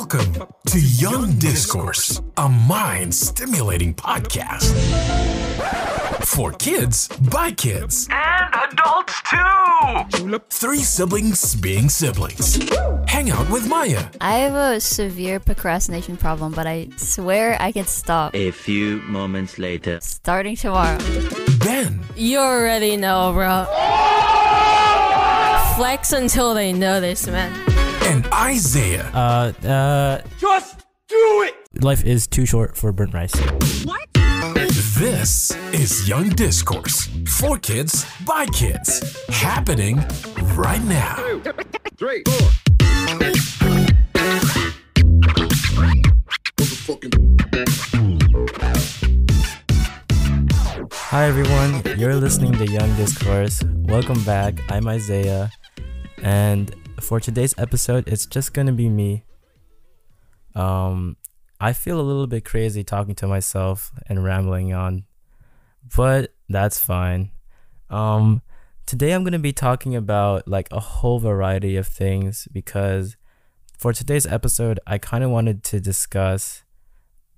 Welcome to Young Discourse, a mind stimulating podcast for kids by kids And adults too! Three siblings being siblings. Hang out with Maya, I have a severe procrastination problem, but I swear I can stop. A few moments later. Starting tomorrow. Ben, You already know, bro. Flex until they notice, man. And Isaiah. Uh, uh, Just do it! life is too short for burnt rice. What? This is Young Discourse for kids by kids. Happening right now. Three, four. Hi everyone, you're listening to Young Discourse. Welcome back. I'm Isaiah, and for today's episode, it's just gonna be me. Um, I feel a little bit crazy talking to myself and rambling on, but that's fine. Um, today I'm gonna be talking about like a whole variety of things because for today's episode, I kind of wanted to discuss,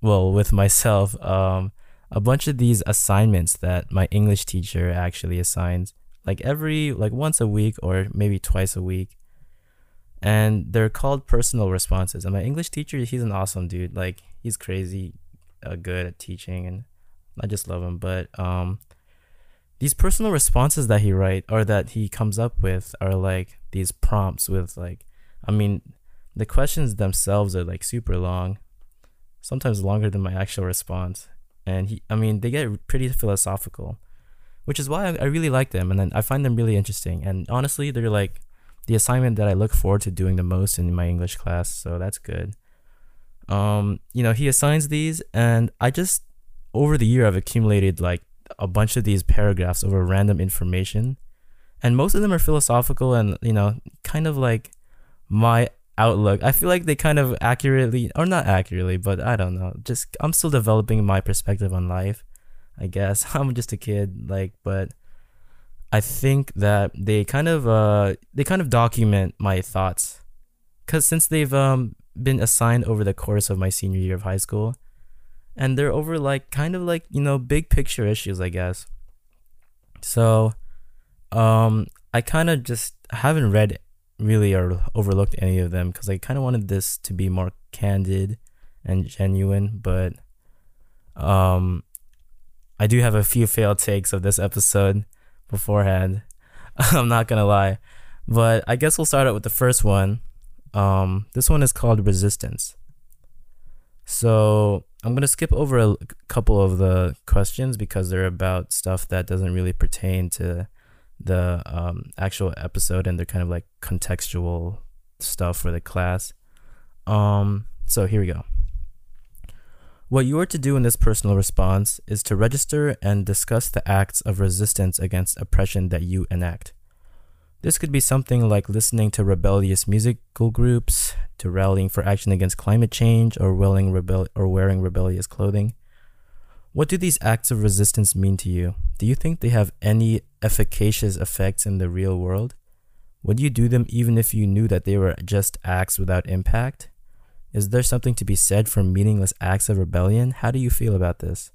well, with myself, um, a bunch of these assignments that my English teacher actually assigns, like every, like once a week or maybe twice a week. And they're called personal responses. And my English teacher, he's an awesome dude. Like, he's crazy uh, good at teaching, and I just love him. But, um, these personal responses that he write or that he comes up with are like these prompts with like I mean the questions themselves are like super long sometimes longer than my actual response and he I mean they get pretty philosophical which is why I, I really like them and then I find them really interesting and honestly they're like the assignment that I look forward to doing the most in my English class so that's good. Um you know he assigns these and I just over the year I've accumulated like a bunch of these paragraphs over random information and most of them are philosophical and you know kind of like my outlook. I feel like they kind of accurately or not accurately but i don't know just i'm still developing my perspective on life i guess. I'm just a kid like but i think that they kind of uh they kind of document my thoughts. Because since they've um been assigned over the course of my senior year of high school and they're over like kind of like you know big picture issues i guess. So um i kind of just haven't read really or overlooked any of them because i kind of wanted this to be more candid and genuine but um i do have a few failed takes of this episode beforehand i'm not gonna lie but i guess we'll start out with the first one um this one is called resistance so I'm gonna skip over a couple of the questions because they're about stuff that doesn't really pertain to the um, actual episode, and they're kind of like contextual stuff for the class. Um, so here we go. What you are to do in this personal response is to register and discuss the acts of resistance against oppression that you enact. This could be something like listening to rebellious musical groups, to rallying for action against climate change, or rebel- or wearing rebellious clothing. What do these acts of resistance mean to you? Do you think they have any efficacious effects in the real world? Would you do them even if you knew that they were just acts without impact? Is there something to be said for meaningless acts of rebellion? How do you feel about this?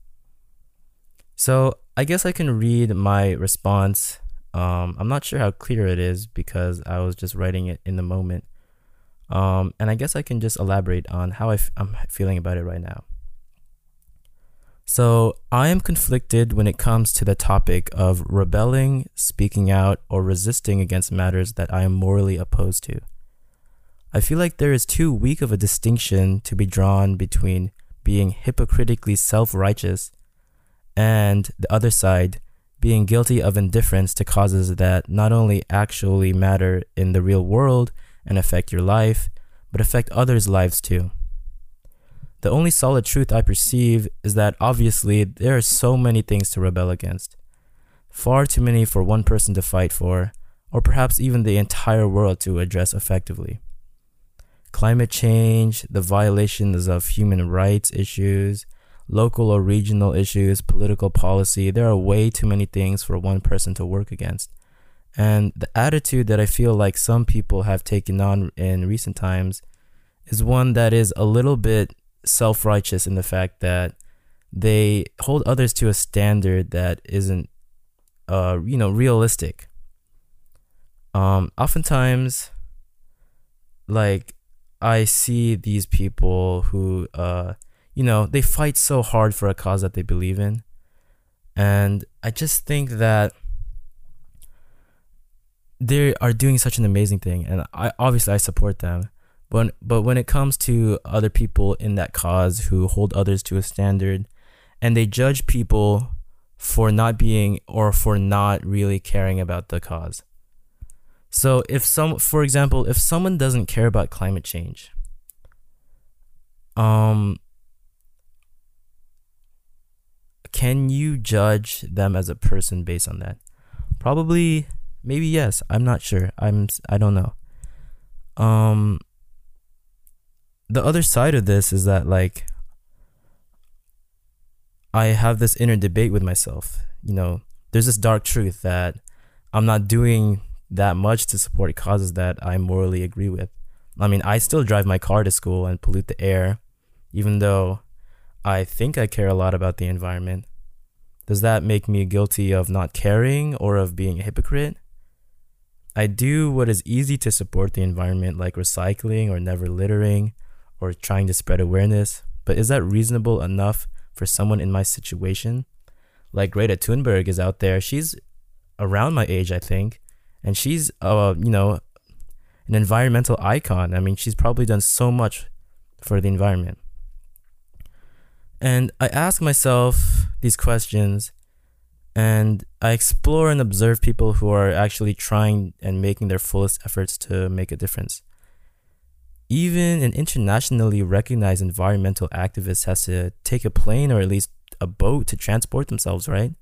So, I guess I can read my response um, I'm not sure how clear it is because I was just writing it in the moment. Um, and I guess I can just elaborate on how I f- I'm feeling about it right now. So, I am conflicted when it comes to the topic of rebelling, speaking out, or resisting against matters that I am morally opposed to. I feel like there is too weak of a distinction to be drawn between being hypocritically self righteous and the other side being guilty of indifference to causes that not only actually matter in the real world and affect your life, but affect others' lives too. The only solid truth I perceive is that obviously there are so many things to rebel against. Far too many for one person to fight for, or perhaps even the entire world to address effectively. Climate change, the violations of human rights issues, local or regional issues, political policy. There are way too many things for one person to work against. And the attitude that I feel like some people have taken on in recent times is one that is a little bit self righteous in the fact that they hold others to a standard that isn't, uh, you know, realistic. Um, oftentimes, like, I see these people who, uh, you know, they fight so hard for a cause that they believe in. And I just think that they are doing such an amazing thing. And I obviously I support them. But but when it comes to other people in that cause who hold others to a standard and they judge people for not being or for not really caring about the cause. So if some for example, if someone doesn't care about climate change, um can you judge them as a person based on that? Probably maybe yes. I'm not sure. I'm I don't know. Um the other side of this is that like I have this inner debate with myself. You know, there's this dark truth that I'm not doing that much to support causes that I morally agree with. I mean, I still drive my car to school and pollute the air, even though I think I care a lot about the environment. Does that make me guilty of not caring or of being a hypocrite? I do what is easy to support the environment, like recycling or never littering or trying to spread awareness, but is that reasonable enough for someone in my situation? Like Greta Thunberg is out there. She's around my age, I think, and she's uh, you know, an environmental icon. I mean, she's probably done so much for the environment. And I ask myself these questions and I explore and observe people who are actually trying and making their fullest efforts to make a difference even an internationally recognized environmental activist has to take a plane or at least a boat to transport themselves, right?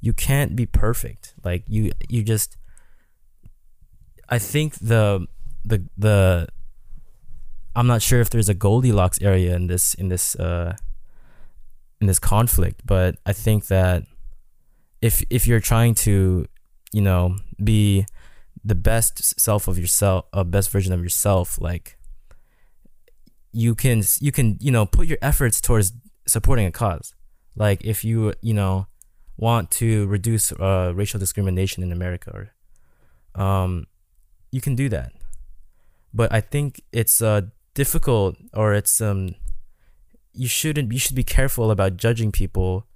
You can't be perfect. Like you you just I think the the the I'm not sure if there's a Goldilocks area in this in this uh in this conflict, but I think that if if you're trying to, you know, be the best self of yourself, a best version of yourself, like you can you can you know put your efforts towards supporting a cause. Like if you you know want to reduce uh, racial discrimination in America, or um, you can do that. But I think it's uh difficult or it's um you shouldn't you should be careful about judging people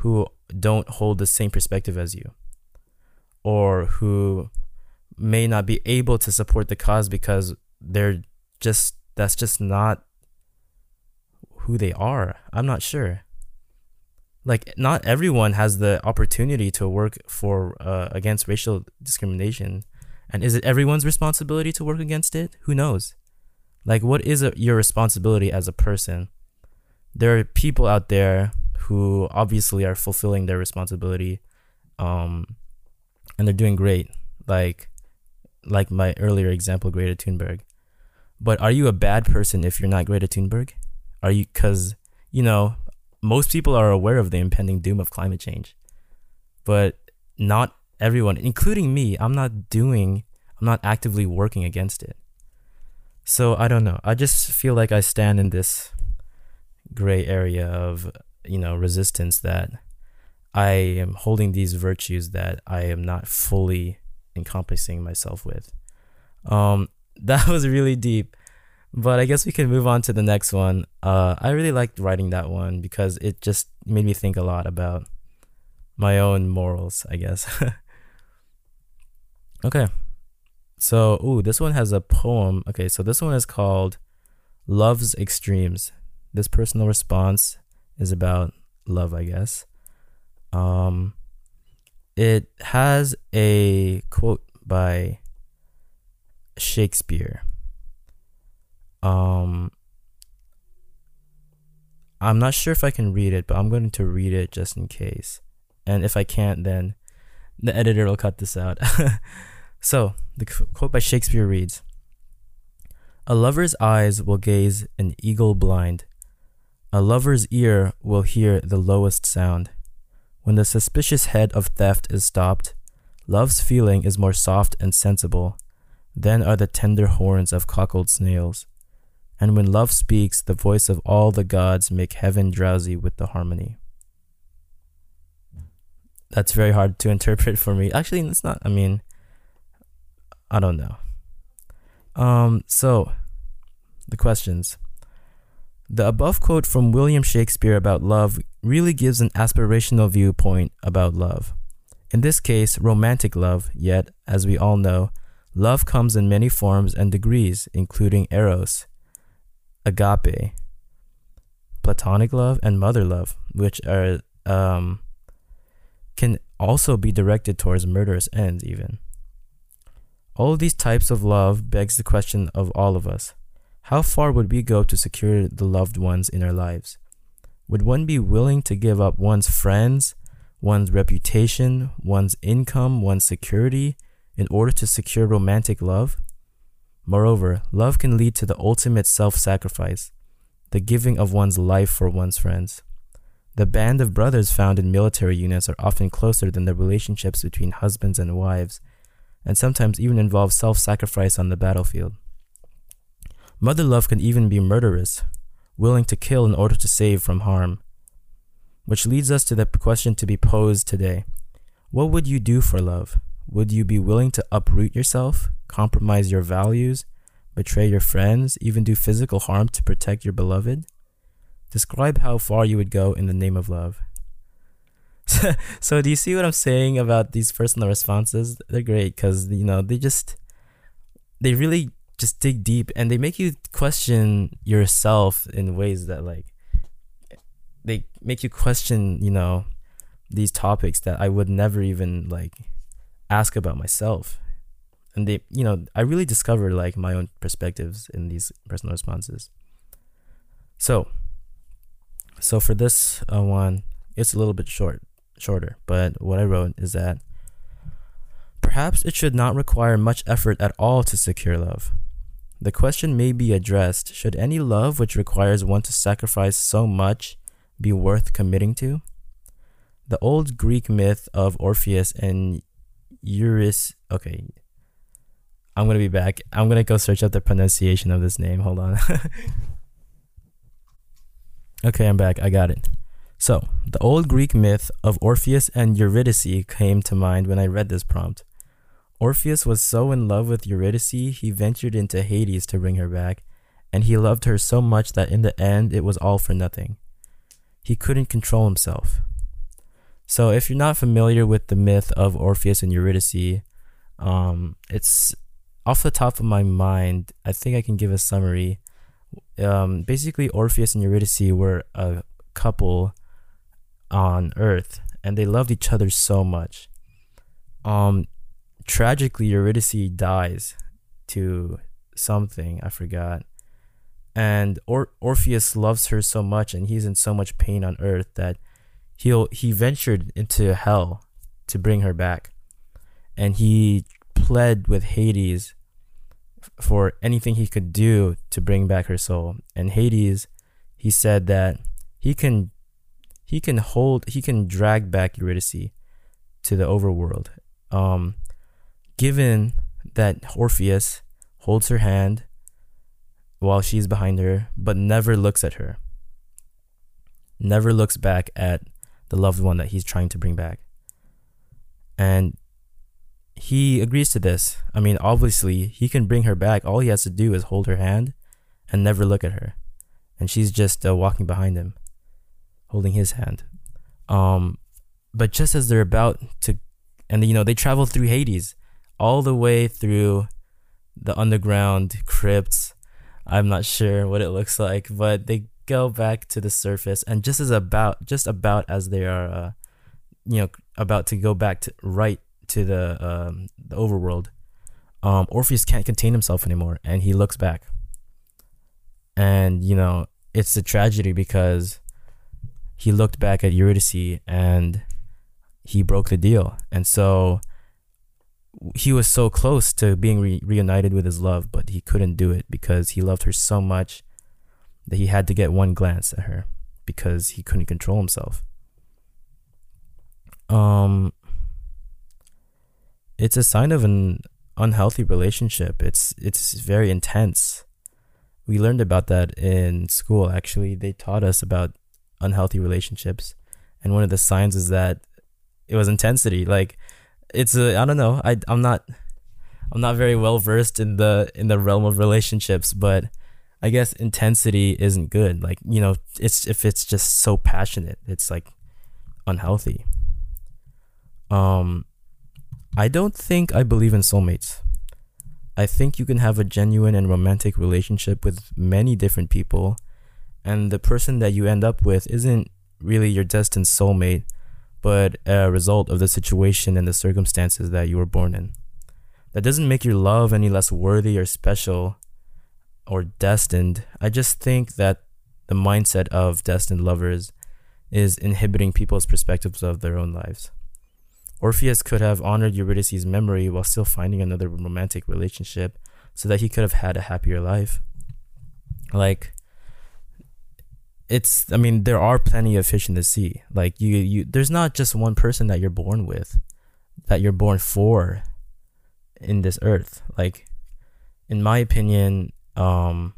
who don't hold the same perspective as you or who may not be able to support the cause because they're just that's just not who they are. I'm not sure. Like not everyone has the opportunity to work for uh, against racial discrimination. And is it everyone's responsibility to work against it? Who knows? Like what is a, your responsibility as a person? There are people out there who obviously are fulfilling their responsibility um and they're doing great. Like like my earlier example, Greta Thunberg. But are you a bad person if you're not Greta Thunberg? Are you, because, you know, most people are aware of the impending doom of climate change, but not everyone, including me, I'm not doing, I'm not actively working against it. So I don't know. I just feel like I stand in this gray area of, you know, resistance that I am holding these virtues that I am not fully encompassing myself with. Um, that was really deep, but I guess we can move on to the next one. Uh, I really liked writing that one because it just made me think a lot about my own morals, I guess. okay. So, ooh, this one has a poem. Okay, so this one is called Love's Extremes. This personal response is about love, I guess. Um, it has a quote by Shakespeare. Um, I'm not sure if I can read it, but I'm going to read it just in case. And if I can't, then the editor will cut this out. so, the quote by Shakespeare reads A lover's eyes will gaze an eagle blind. A lover's ear will hear the lowest sound. When the suspicious head of theft is stopped, love's feeling is more soft and sensible. Then are the tender horns of cockled snails. And when love speaks, the voice of all the gods make heaven drowsy with the harmony. That's very hard to interpret for me. Actually, it's not. I mean, I don't know. Um, so the questions. The above quote from William Shakespeare about love really gives an aspirational viewpoint about love. In this case, romantic love, yet, as we all know, love comes in many forms and degrees, including eros, agape, platonic love, and mother love, which are um, can also be directed towards murderous ends, even. All these types of love begs the question of all of us. How far would we go to secure the loved ones in our lives? Would one be willing to give up one's friends, one's reputation, one's income, one's security in order to secure romantic love? Moreover, love can lead to the ultimate self sacrifice, the giving of one's life for one's friends. The band of brothers found in military units are often closer than the relationships between husbands and wives, and sometimes even involve self sacrifice on the battlefield. Mother love can even be murderous, willing to kill in order to save from harm. Which leads us to the question to be posed today What would you do for love? Would you be willing to uproot yourself, compromise your values, betray your friends, even do physical harm to protect your beloved? Describe how far you would go in the name of love. So, do you see what I'm saying about these personal responses? They're great because, you know, they just, they really just dig deep and they make you question yourself in ways that, like, they make you question, you know, these topics that I would never even, like, ask about myself. And they, you know, I really discovered, like, my own perspectives in these personal responses. So, so for this uh, one, it's a little bit short shorter, but what I wrote is that perhaps it should not require much effort at all to secure love. The question may be addressed should any love which requires one to sacrifice so much be worth committing to? The old Greek myth of Orpheus and Eurydice. Okay. I'm to be back. I'm to go search up the pronunciation of this name. Hold on. okay, I'm back. I got it. So, the old Greek myth of Orpheus and Eurydice came to mind when I read this prompt. Orpheus was so in love with Eurydice, he ventured into Hades to bring her back, and he loved her so much that in the end it was all for nothing. He couldn't control himself. So, if you're not familiar with the myth of Orpheus and Eurydice, um, it's off the top of my mind. I think I can give a summary. Um, basically, Orpheus and Eurydice were a couple on Earth, and they loved each other so much. Um, tragically, Eurydice dies to something I forgot, and or- Orpheus loves her so much, and he's in so much pain on Earth that he'll he ventured into hell to bring her back, and he pled with Hades for anything he could do to bring back her soul. And Hades, he said that he can he can hold he can drag back Eurydice to the overworld. Um, given that Orpheus holds her hand while she's behind her, but never looks at her. Never looks back at the loved one that he's trying to bring back. And he agrees to this. I mean, obviously, he can bring her back. All he has to do is hold her hand and never look at her. And she's just uh, walking behind him holding his hand. Um, but just as they're about to, and you know, they travel through Hades, all the way through the underground crypts. I'm not sure what it looks like, but they go back to the surface, and just as about, just about as they are, uh, you know, about to go back to right to the um, the overworld, um, Orpheus can't contain himself anymore, and he looks back. And you know, it's a tragedy because he looked back at Eurydice and he broke the deal. And so he was so close to being re- reunited with his love, but he couldn't do it because he loved her so much that he had to get one glance at her because he couldn't control himself. Um it's a sign of an unhealthy relationship. It's it's very intense. we learned about that in school actually they taught us about unhealthy relationships. And one of the signs is that it was intensity. Like it's a i don't know. I i'm not i'm not very well versed in the in the realm of relationships but i guess intensity isn't good. Like you know it's if it's just so passionate it's like unhealthy. Um i don't think i believe in soulmates. I think you can have a genuine and romantic relationship with many different people, and the person that you end up with isn't really your destined soulmate, but a result of the situation and the circumstances that you were born in. That doesn't make your love any less worthy or special or destined. I just think that the mindset of destined lovers is inhibiting people's perspectives of their own lives. Orpheus could have honored Eurydice's memory while still finding another romantic relationship so that he could have had a happier life. Like it's I mean there are plenty of fish in the sea. Like you you there's not just one person that you're born with that you're born for in this earth. Like in my opinion um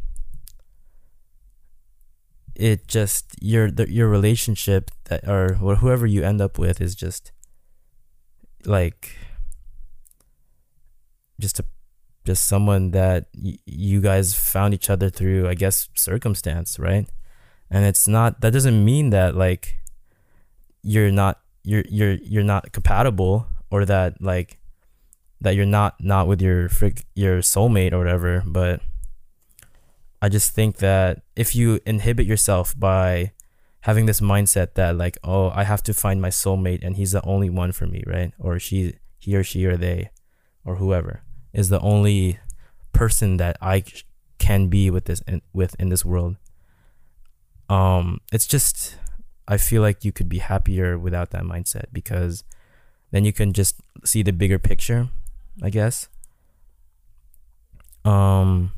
it just your the, your relationship that or whoever you end up with is just like just a just someone that y- you guys found each other through i guess circumstance right and it's not that doesn't mean that like you're not you're you're you're not compatible or that like that you're not not with your frick your soulmate or whatever but i just think that if you inhibit yourself by having this mindset that like oh i have to find my soulmate and he's the only one for me right? Or she he or she or they or whoever is the only person that i can be with this in, with in this world um it's just i feel like you could be happier without that mindset because then you can just see the bigger picture i guess um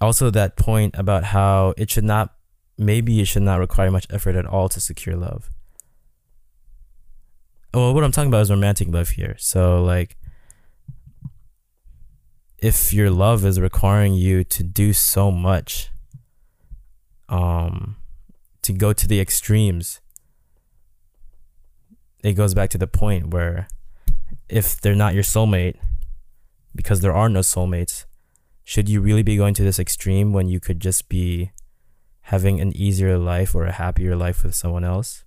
also that point about how it should not maybe it should not require much effort at all to secure love. Well, what I'm talking about is romantic love here. So, like, if your love is requiring you to do so much, um, to go to the extremes, it goes back to the point where if they're not your soulmate, because there are no soulmates, should you really be going to this extreme when you could just be having an easier life or a happier life with someone else.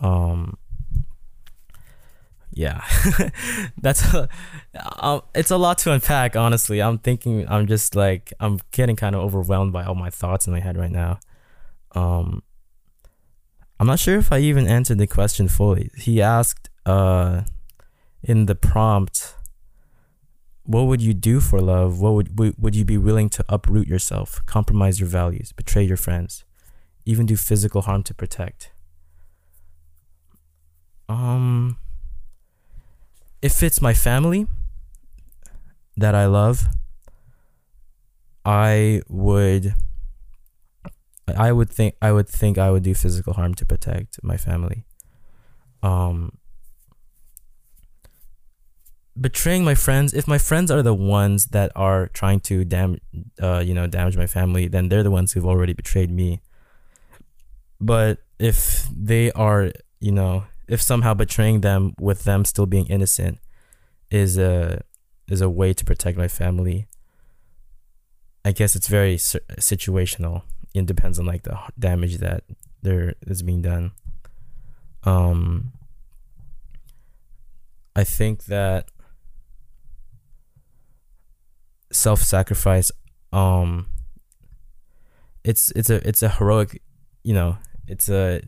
Um, yeah, that's a, um, it's a lot to unpack. Honestly, I'm thinking, I'm just like, I'm getting kind of overwhelmed by all my thoughts in my head right now. Um, I'm not sure if I even answered the question fully. He asked, uh, in the prompt, what would you do for love? What would would you be willing to uproot yourself, compromise your values, betray your friends, even do physical harm to protect? Um if it's my family that I love, I would I would think I would think I would do physical harm to protect my family. Um betraying my friends if my friends are the ones that are trying to dam uh you know damage my family then they're the ones who've already betrayed me but if they are you know if somehow betraying them with them still being innocent is a is a way to protect my family i guess it's very situational. It depends on like the damage that there is being done. Um i think that self-sacrifice um it's it's a it's a heroic you know it's a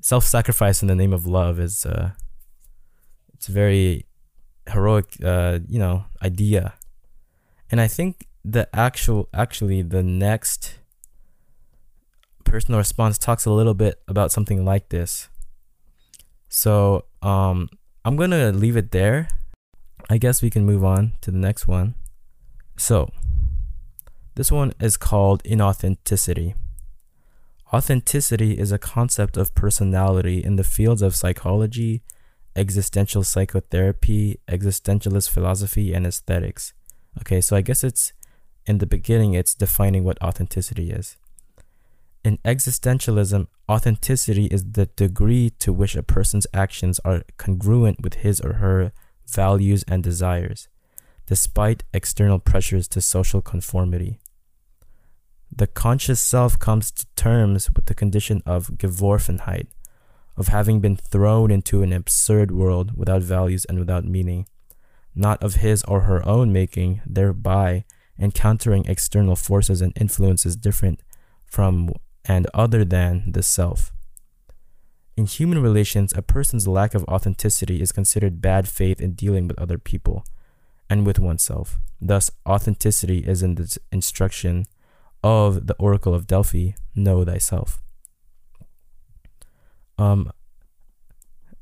self-sacrifice in the name of love is uh it's a very heroic uh you know idea. And i think the actual actually the next personal response talks a little bit about something like this. So um i'm gonna leave it there. I guess we can move on to the next one. So, this one is called inauthenticity. Authenticity is a concept of personality in the fields of psychology, existential psychotherapy, existentialist philosophy, and aesthetics. Okay, so I guess it's in the beginning, it's defining what authenticity is. In existentialism, authenticity is the degree to which a person's actions are congruent with his or her values and desires, despite external pressures to social conformity. The conscious self comes to terms with the condition of Geworfenheit, of having been thrown into an absurd world without values and without meaning, not of his or her own making, thereby encountering external forces and influences different from and other than the self. In human relations, a person's lack of authenticity is considered bad faith in dealing with other people and with oneself. Thus, authenticity is in the instruction of the Oracle of Delphi know thyself. Um,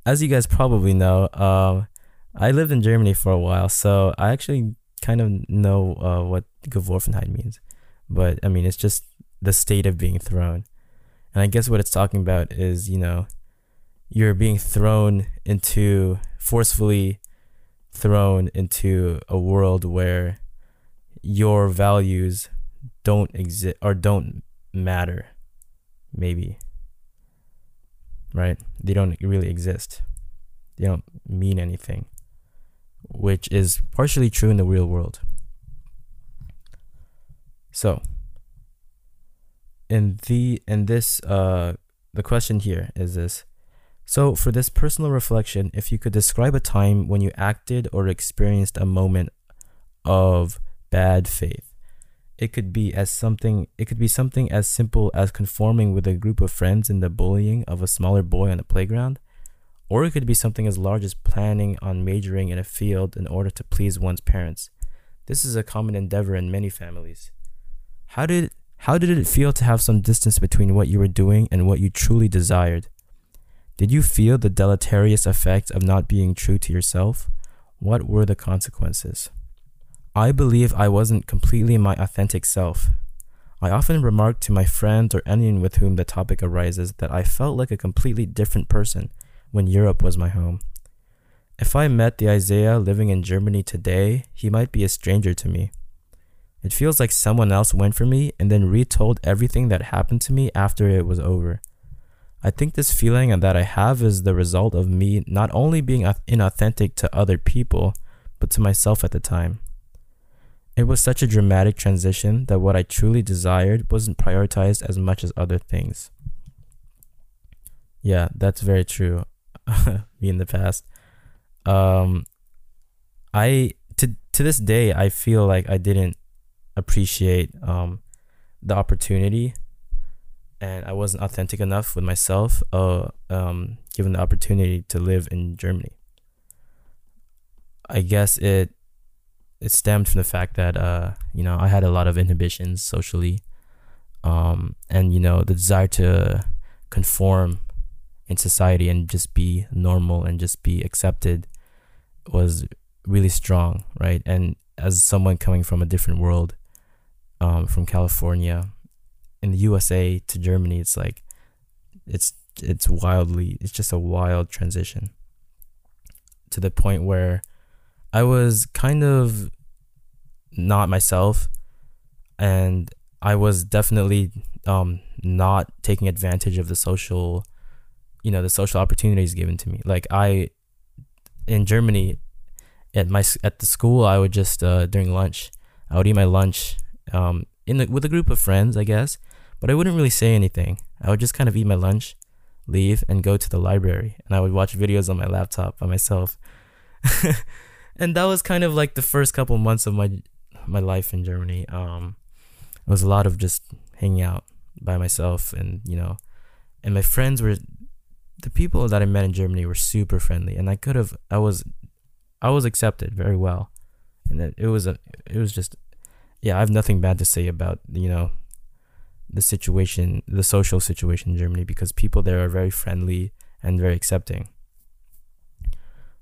as you guys probably know, um, I lived in Germany for a while, so I actually kind of know uh, what Geworfenheit means. But I mean, it's just the state of being thrown. And I guess what it's talking about is, you know, you're being thrown into, forcefully thrown into a world where your values don't exist or don't matter, maybe. Right? They don't really exist. They don't mean anything, which is partially true in the real world. So, in the in this uh the question here is this so for this personal reflection if you could describe a time when you acted or experienced a moment of bad faith it could be as something it could be something as simple as conforming with a group of friends in the bullying of a smaller boy on a playground or it could be something as large as planning on majoring in a field in order to please one's parents this is a common endeavor in many families how did how did it feel to have some distance between what you were doing and what you truly desired? Did you feel the deleterious effects of not being true to yourself? What were the consequences? I believe I wasn't completely my authentic self. I often remark to my friends or anyone with whom the topic arises that I felt like a completely different person when Europe was my home. If I met the Isaiah living in Germany today, he might be a stranger to me. It feels like someone else went for me and then retold everything that happened to me after it was over. I think this feeling that I have is the result of me not only being inauthentic to other people, but to myself at the time. It was such a dramatic transition that what I truly desired wasn't prioritized as much as other things. Yeah, that's very true. me in the past. Um I to to this day I feel like I didn't appreciate um, the opportunity and I wasn't authentic enough with myself uh, um, given the opportunity to live in Germany. I guess it it stemmed from the fact that uh, you know I had a lot of inhibitions socially, um, and you know the desire to conform in society and just be normal and just be accepted was really strong, right? And as someone coming from a different world, um, from California in the USA to Germany, it's like it's it's wildly it's just a wild transition to the point where I was kind of not myself and I was definitely um, not taking advantage of the social you know the social opportunities given to me like I in Germany at my at the school I would just uh, during lunch I would eat my lunch um, in the, with a group of friends, I guess. But I wouldn't really say anything. I would just kind of eat my lunch, leave, and go to the library. And I would watch videos on my laptop by myself. and that was kind of like the first couple months of my my life in Germany. Um, it was a lot of just hanging out by myself, and you know, and my friends were the people that I met in Germany were super friendly, and I could have I was I was accepted very well, and it, it was a it was just yeah, I have nothing bad to say about you know the situation, the social situation in Germany because people there are very friendly and very accepting.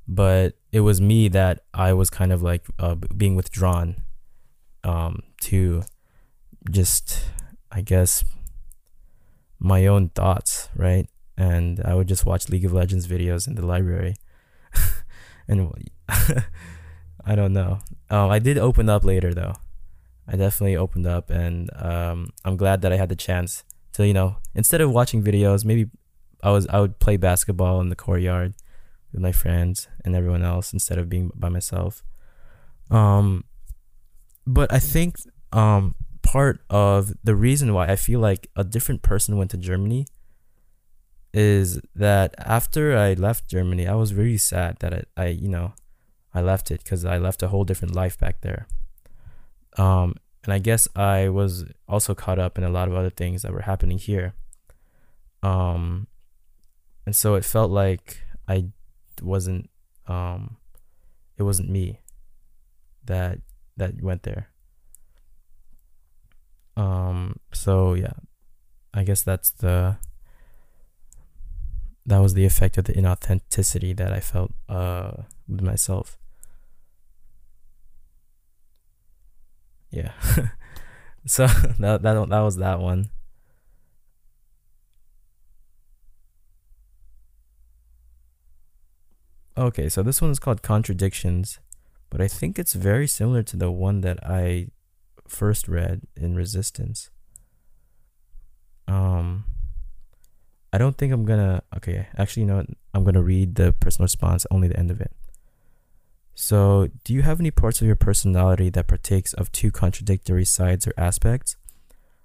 But it was me that I was kind of like uh, being withdrawn um, to just, I guess, my own thoughts, right? And I would just watch League of Legends videos in the library. and I don't know. Um, I did open up later though I definitely opened up, and um, I'm glad that I had the chance to, you know, instead of watching videos, maybe I was I would play basketball in the courtyard with my friends and everyone else instead of being by myself. Um, but I think um part of the reason why I feel like a different person went to Germany is that after I left Germany, I was really sad that I, I you know, I left it because I left a whole different life back there. Um, and I guess I was also caught up in a lot of other things that were happening here. Um, and so it felt like I wasn't, um, it wasn't me that that went there. Um, so yeah, I guess that's the that was the effect of the inauthenticity that I felt uh with myself. Yeah. so that that that was that one. Okay, so this one is called Contradictions, but I think it's very similar to the one that I first read in Resistance. Um I don't think I'm gonna okay, actually you know what? I'm gonna read the personal response, only the end of it. So, do you have any parts of your personality that partakes of two contradictory sides or aspects?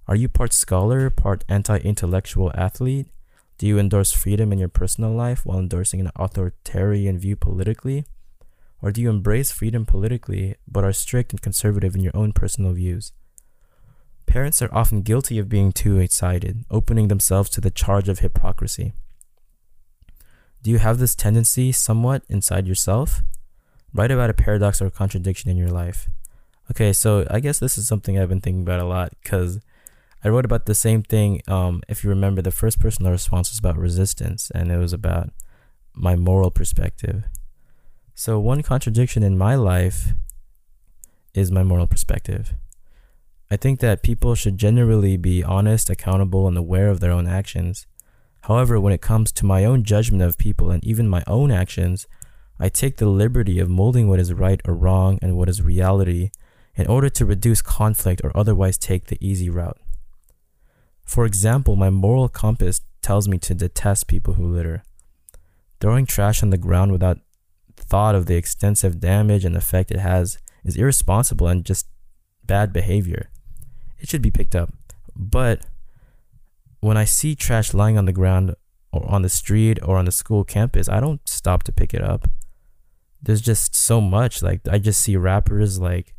Are you part scholar, part anti intellectual athlete? Do you endorse freedom in your personal life while endorsing an authoritarian view politically? Or do you embrace freedom politically but are strict and conservative in your own personal views? Parents are often guilty of being two sided, opening themselves to the charge of hypocrisy. Do you have this tendency somewhat inside yourself? Write about a paradox or contradiction in your life. Okay, so I guess this is something I've been thinking about a lot because I wrote about the same thing. Um, if you remember, the first personal response was about resistance, and it was about my moral perspective. So, one contradiction in my life is my moral perspective. I think that people should generally be honest, accountable, and aware of their own actions. However, when it comes to my own judgment of people and even my own actions, I take the liberty of molding what is right or wrong and what is reality in order to reduce conflict or otherwise take the easy route. For example, my moral compass tells me to detest people who litter. Throwing trash on the ground without thought of the extensive damage and effect it has is irresponsible and just bad behavior. It should be picked up. But when I see trash lying on the ground or on the street or on the school campus, I don't stop to pick it up there's just so much like i just see wrappers like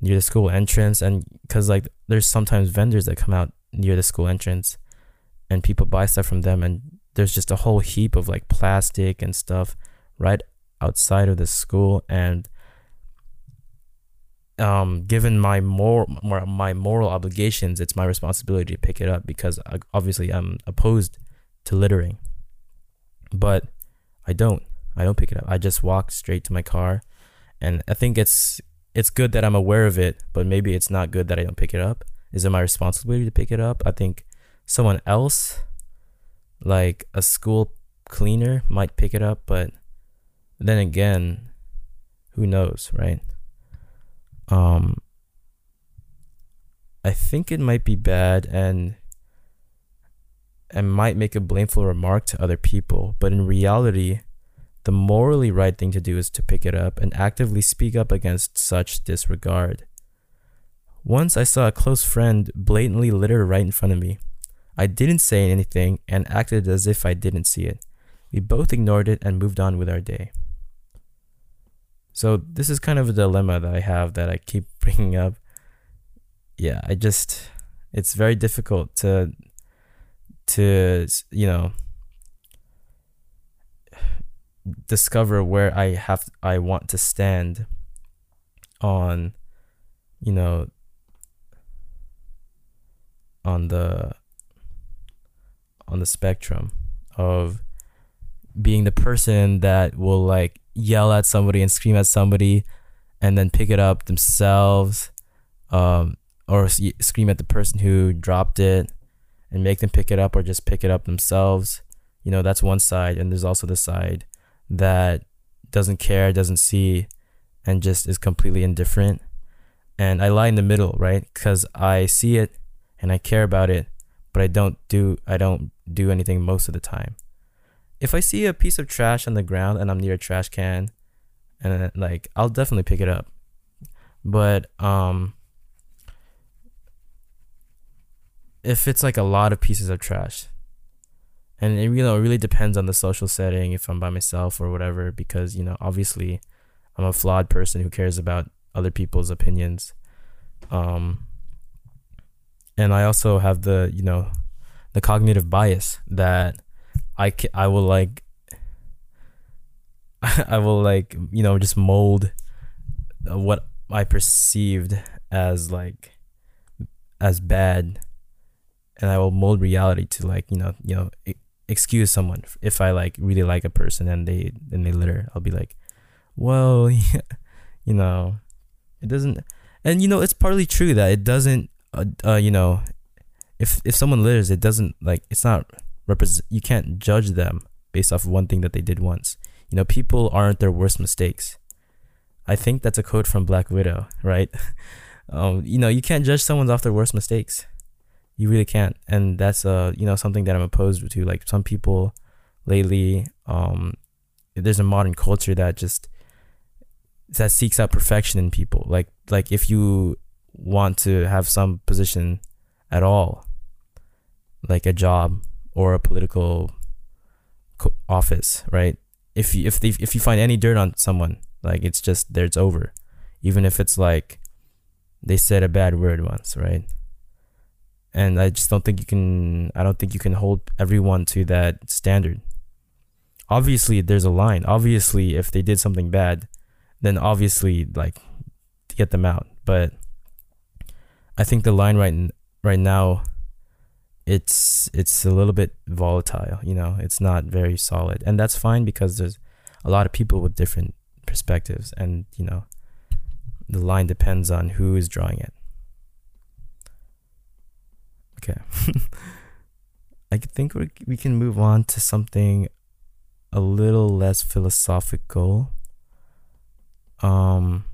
near the school entrance and because like there's sometimes vendors that come out near the school entrance and people buy stuff from them and there's just a whole heap of like plastic and stuff right outside of the school and um, given my more my moral obligations, it's my responsibility to pick it up because obviously I'm opposed to littering, but I don't. I don't pick it up. I just walk straight to my car, and I think it's it's good that I'm aware of it, but maybe it's not good that I don't pick it up. Is it my responsibility to pick it up? I think someone else, like a school cleaner, might pick it up, but then again, who knows, right? Um, I think it might be bad and and might make a blameful remark to other people, but in reality, the morally right thing to do is to pick it up and actively speak up against such disregard. Once I saw a close friend blatantly litter right in front of me. I didn't say anything and acted as if I didn't see it. We both ignored it and moved on with our day. So, this is kind of a dilemma that I have that I keep bringing up. Yeah, I just, it's very difficult to, to, you know, discover where I have I want to stand on you know on the on the spectrum of being the person that will like yell at somebody and scream at somebody and then pick it up themselves um, or scream at the person who dropped it and make them pick it up or just pick it up themselves you know that's one side and there's also the side that doesn't care, doesn't see, and just is completely indifferent. and I lie in the middle, right? Because I see it and I care about it, but I don't do I don't do anything most of the time. If I see a piece of trash on the ground and I'm near a trash can, and like I'll definitely pick it up, but um, if it's like a lot of pieces of trash, and it you know it really depends on the social setting if I'm by myself or whatever, because you know obviously I'm a flawed person who cares about other people's opinions. Um, and I also have the you know the cognitive bias that I I will like I will like you know just mold uh, what I perceived as like as bad. And I will mold reality to like you know you know excuse someone if I like really like a person and they and they litter I'll be like well you know it doesn't and you know it's partly true that it doesn't uh, uh you know if if someone litters it doesn't like it's not represent you can't judge them based off of one thing that they did once. You know people aren't their worst mistakes. I think that's a quote from black widow right? Um you know you can't judge someone off their worst mistakes. You really can't. And that's uh you know something that i'm opposed to. Like some people lately um there's a modern culture that just that seeks out perfection in people. Like like if you want to have some position at all like a job or a political co- office right? If you if they if you find any dirt on someone like it's just there it's over. Even if it's like they said a bad word once right? And i just don't think you can i don't think you can hold everyone to that standard. Obviously there's a line. Obviously if they did something bad then obviously like get them out. But i think the line right right now it's it's a little bit volatile you know it's not very solid. And that's fine because there's a lot of people with different perspectives and you know the line depends on who is drawing it. Okay. I think we we can move on to something a little less philosophical. Um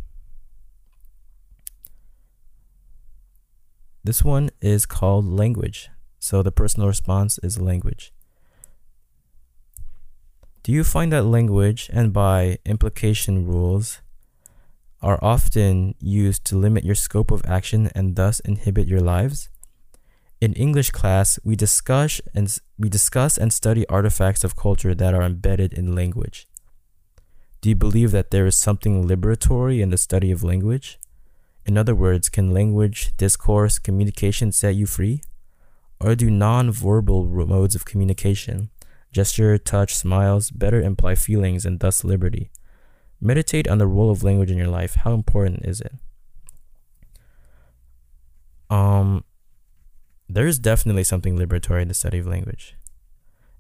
this one is called language so the personal response is language. Do you find that language, and by implication rules, are often used to limit your scope of action and thus inhibit your lives? In English class, we discuss and we discuss and study artifacts of culture that are embedded in language. Do you believe that there is something liberatory in the study of language? In other words, can language, discourse, communication set you free? Or do non-verbal modes of communication, gesture, touch, smiles, better imply feelings and thus liberty? Meditate on the role of language in your life. How important is it? Um, there is definitely something liberatory in the study of language.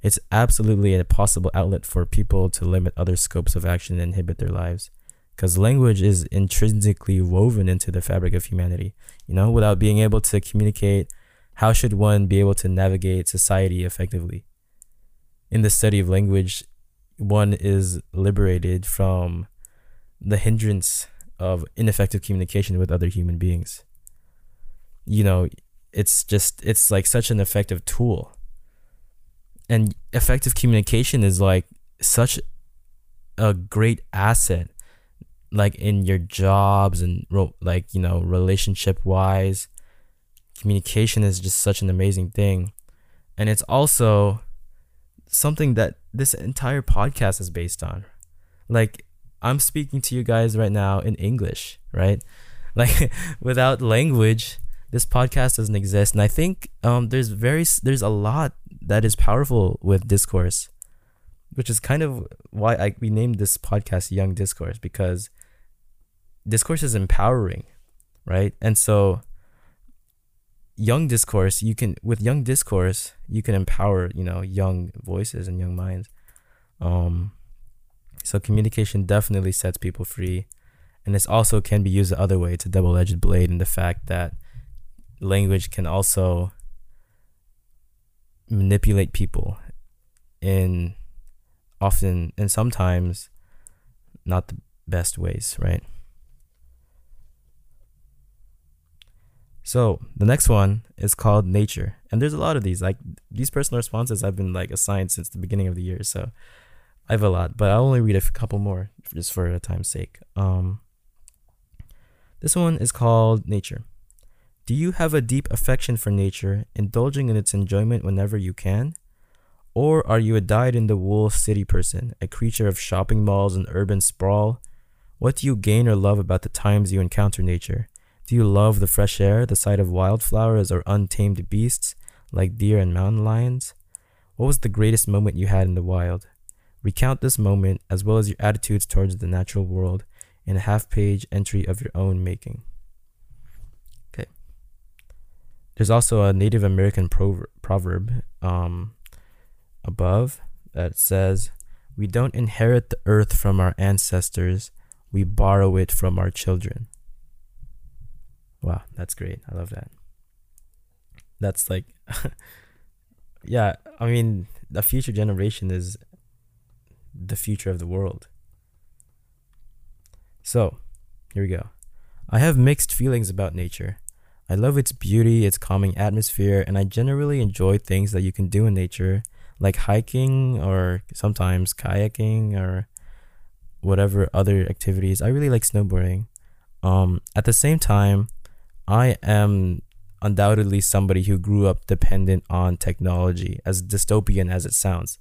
It's absolutely a possible outlet for people to limit other scopes of action and inhibit their lives. Because language is intrinsically woven into the fabric of humanity. You know, without being able to communicate how should one be able to navigate society effectively? In the study of language, one is liberated from the hindrance of ineffective communication with other human beings. You know, it's just, it's like such an effective tool. And effective communication is like such a great asset, like in your jobs and like, you know, relationship wise communication is just such an amazing thing. And it's also something that this entire podcast is based on. Like, I'm speaking to you guys right now in English, right? Like, without language, this podcast doesn't exist. And I think um, there's very there's a lot that is powerful with discourse, which is kind of why I we named this podcast Young Discourse because discourse is empowering, right? And so young discourse you can with young discourse you can empower you know young voices and young minds um so communication definitely sets people free and this also can be used the other way it's a double-edged blade in the fact that language can also manipulate people in often and sometimes not the best ways right So the next one is called nature, and there's a lot of these. Like these personal responses, I've been like assigned since the beginning of the year, so I have a lot. But I'll only read a couple more just for time's sake. Um, this one is called nature. Do you have a deep affection for nature, indulging in its enjoyment whenever you can? Or are you a dyed in the wool city person, a creature of shopping malls and urban sprawl? What do you gain or love about the times you encounter nature? Do you love the fresh air, the sight of wildflowers, or untamed beasts like deer and mountain lions? What was the greatest moment you had in the wild? Recount this moment as well as your attitudes towards the natural world in a half page entry of your own making. Okay. There's also a Native American prover- proverb um, above that says, We don't inherit the earth from our ancestors, we borrow it from our children. Wow, that's great. I love that. That's like, yeah, I mean, the future generation is the future of the world. So, here we go. I have mixed feelings about nature. I love its beauty, its calming atmosphere, and I generally enjoy things that you can do in nature, like hiking or sometimes kayaking or whatever other activities. I really like snowboarding. Um, at the same time, I am undoubtedly somebody who grew up dependent on technology, as dystopian as it sounds.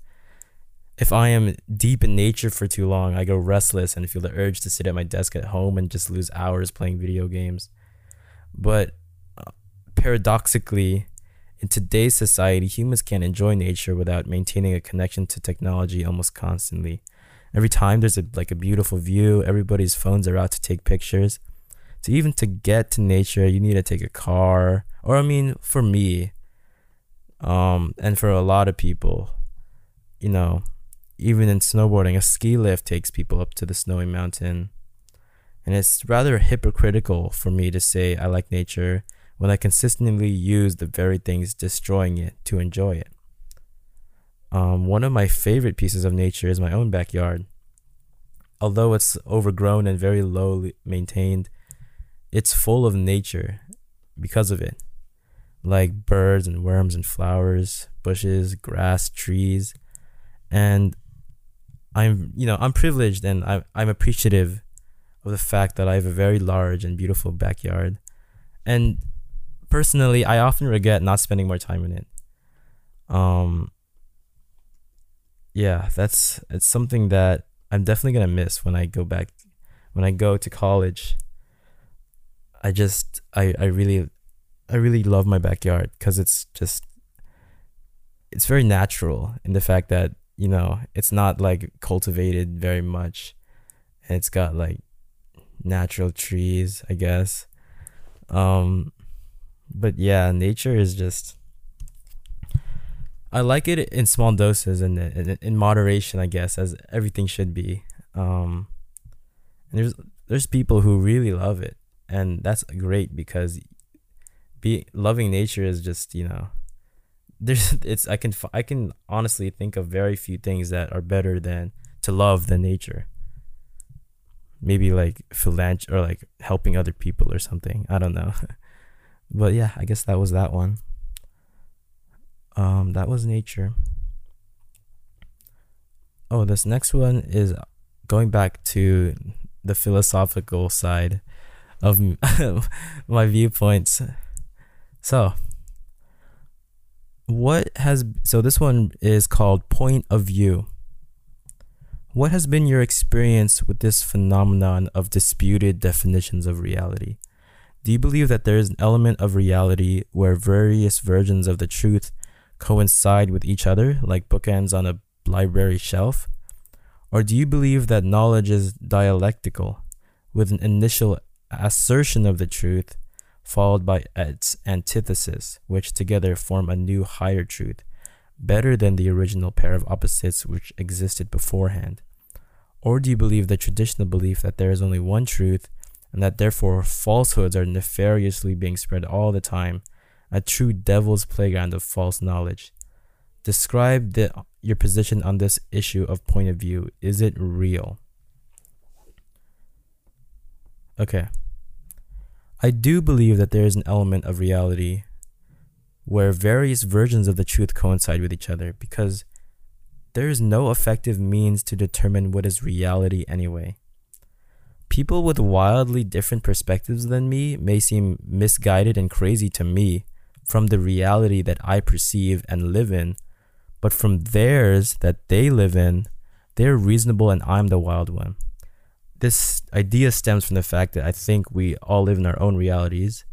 If I am deep in nature for too long, I go restless and feel the urge to sit at my desk at home and just lose hours playing video games. But uh, paradoxically, in today's society, humans can't enjoy nature without maintaining a connection to technology almost constantly. Every time there's a, like a beautiful view, everybody's phones are out to take pictures to even to get to nature you need to take a car or i mean for me um and for a lot of people you know even in snowboarding a ski lift takes people up to the snowy mountain. And it's rather hypocritical for me to say i like nature when i consistently use the very things destroying it to enjoy it. Um, one of my favorite pieces of nature is my own backyard. Although it's overgrown and very low maintained it's full of nature because of it. Like birds and worms and flowers bushes grass trees. And i'm you know i'm privileged and i'm, I'm appreciative of the fact that i have a very large and beautiful backyard. And personally i often regret not spending more time in it. Um yeah that's it's something that i'm definitely gonna miss when i go back when i go to college I just I I really I really love my backyard because it's just it's very natural in the fact that you know it's not like cultivated very much. And it's got like natural trees i guess. Um but yeah nature is just i like it in small doses and in, in, moderation i guess as everything should be. Um and there's there's people who really love it and that's great because be loving nature is just you know there's it's i can i can honestly think of very few things that are better than to love than nature. Maybe like philanthropy or like helping other people or something. I don't know. But yeah i guess that was that one. Um that was nature. Oh this next one is going back to the philosophical side of my viewpoints. So, what has so this one is called point of view. What has been your experience with this phenomenon of disputed definitions of reality? Do you believe that there is an element of reality where various versions of the truth coincide with each other, like bookends on a library shelf? Or do you believe that knowledge is dialectical, with an initial assertion of the truth, followed by its antithesis, which together form a new higher truth, better than the original pair of opposites which existed beforehand? Or do you believe the traditional belief that there is only one truth and that therefore falsehoods are nefariously being spread all the time, a true devil's playground of false knowledge? Describe the, your position on this issue of point of view. Is it real? Okay. I do believe that there is an element of reality where various versions of the truth coincide with each other because there is no effective means to determine what is reality anyway. People with wildly different perspectives than me may seem misguided and crazy to me from the reality that I perceive and live in, but from theirs that they live in, they're reasonable and I'm the wild one. This idea stems from the fact that I think we all live in our own realities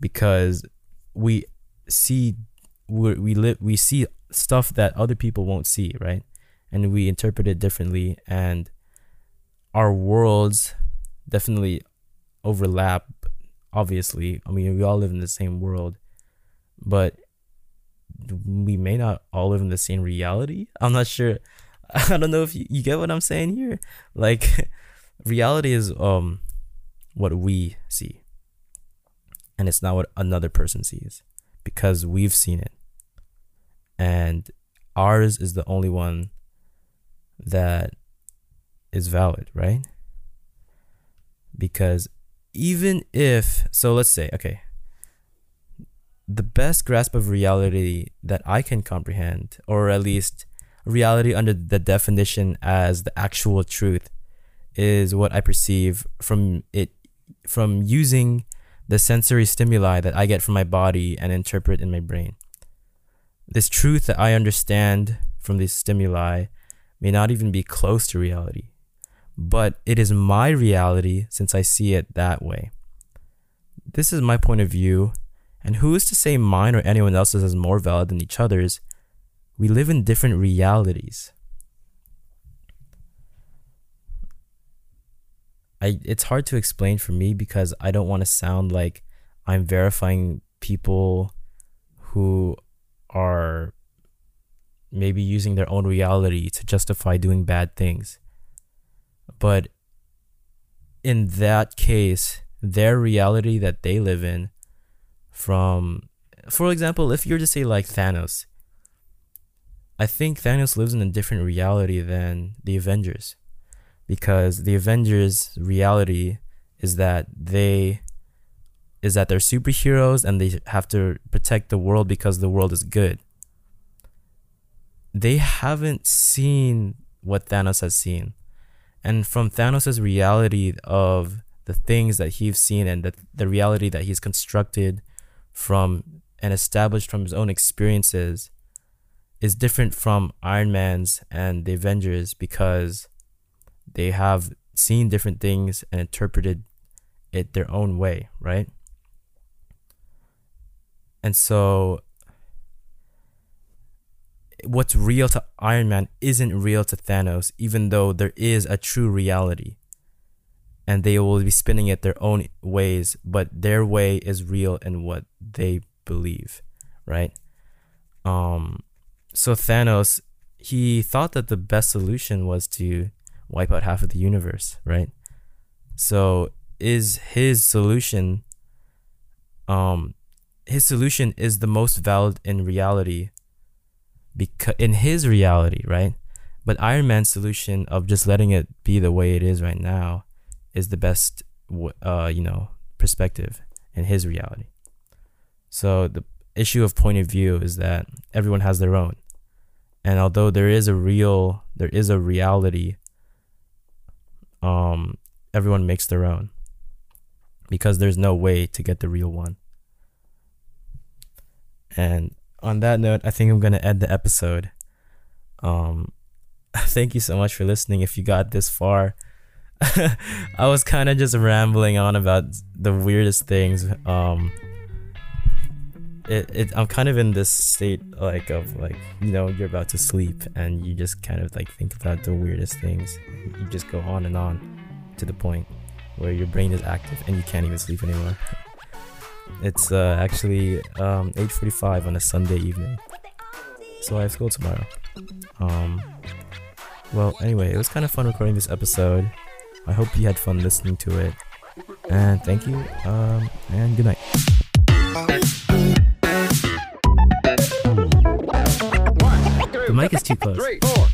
because we see we we live we see stuff that other people won't see, right? And we interpret it differently and our worlds definitely overlap obviously. I mean, we all live in the same world, but we may not all live in the same reality. I'm not sure. I don't know if you, you get what I'm saying here. Like reality is um what we see. And it's not what another person sees because we've seen it. And ours is the only one that is valid, right? Because even if, so let's say, okay, the best grasp of reality that I can comprehend, or at least reality under the definition as the actual truth, is what I perceive from it, from using the sensory stimuli that I get from my body and interpret in my brain. This truth that I understand from these stimuli may not even be close to reality, but it is my reality since I see it that way. This is my point of view, and who is to say mine or anyone else's is more valid than each other's? We live in different realities. I it's hard to explain for me because I don't want to sound like I'm verifying people who are maybe using their own reality to justify doing bad things. But in that case, their reality that they live in from for example, if you were to say like Thanos, I think Thanos lives in a different reality than the Avengers because the Avengers reality is that they is that they're superheroes and they have to protect the world because the world is good. They haven't seen what Thanos has seen. And from Thanos' reality of the things that he's seen and the, the reality that he's constructed from and established from his own experiences is different from Iron Man's and the Avengers because they have seen different things and interpreted it their own way, right? And so what's real to Iron Man isn't real to Thanos, even though there is a true reality. And they will be spinning it their own ways, but their way is real in what they believe, right? Um so Thanos he thought that the best solution was to wipe out half of the universe, right? So is his solution um his solution is the most valid in reality because in his reality, right? But Iron Man's solution of just letting it be the way it is right now is the best uh you know perspective in his reality. So the issue of point of view is that everyone has their own. And although there is a real there is a reality um, everyone makes their own because there's no way to get the real one. And on that note, I think I'm gonna end the episode. Um, thank you so much for listening. If you got this far, I was kind of just rambling on about the weirdest things. Um, it, it I'm kind of in this state like of like you know you're about to sleep and you just kind of like think about the weirdest things. You just go on and on to the point where your brain is active and you can't even sleep anymore. it's uh, actually um, 8:45 on a Sunday evening, so I have school tomorrow. Um, well, anyway, it was kind of fun recording this episode. I hope you had fun listening to it, and thank you. Um, and good night. The mic is too close. Three, four.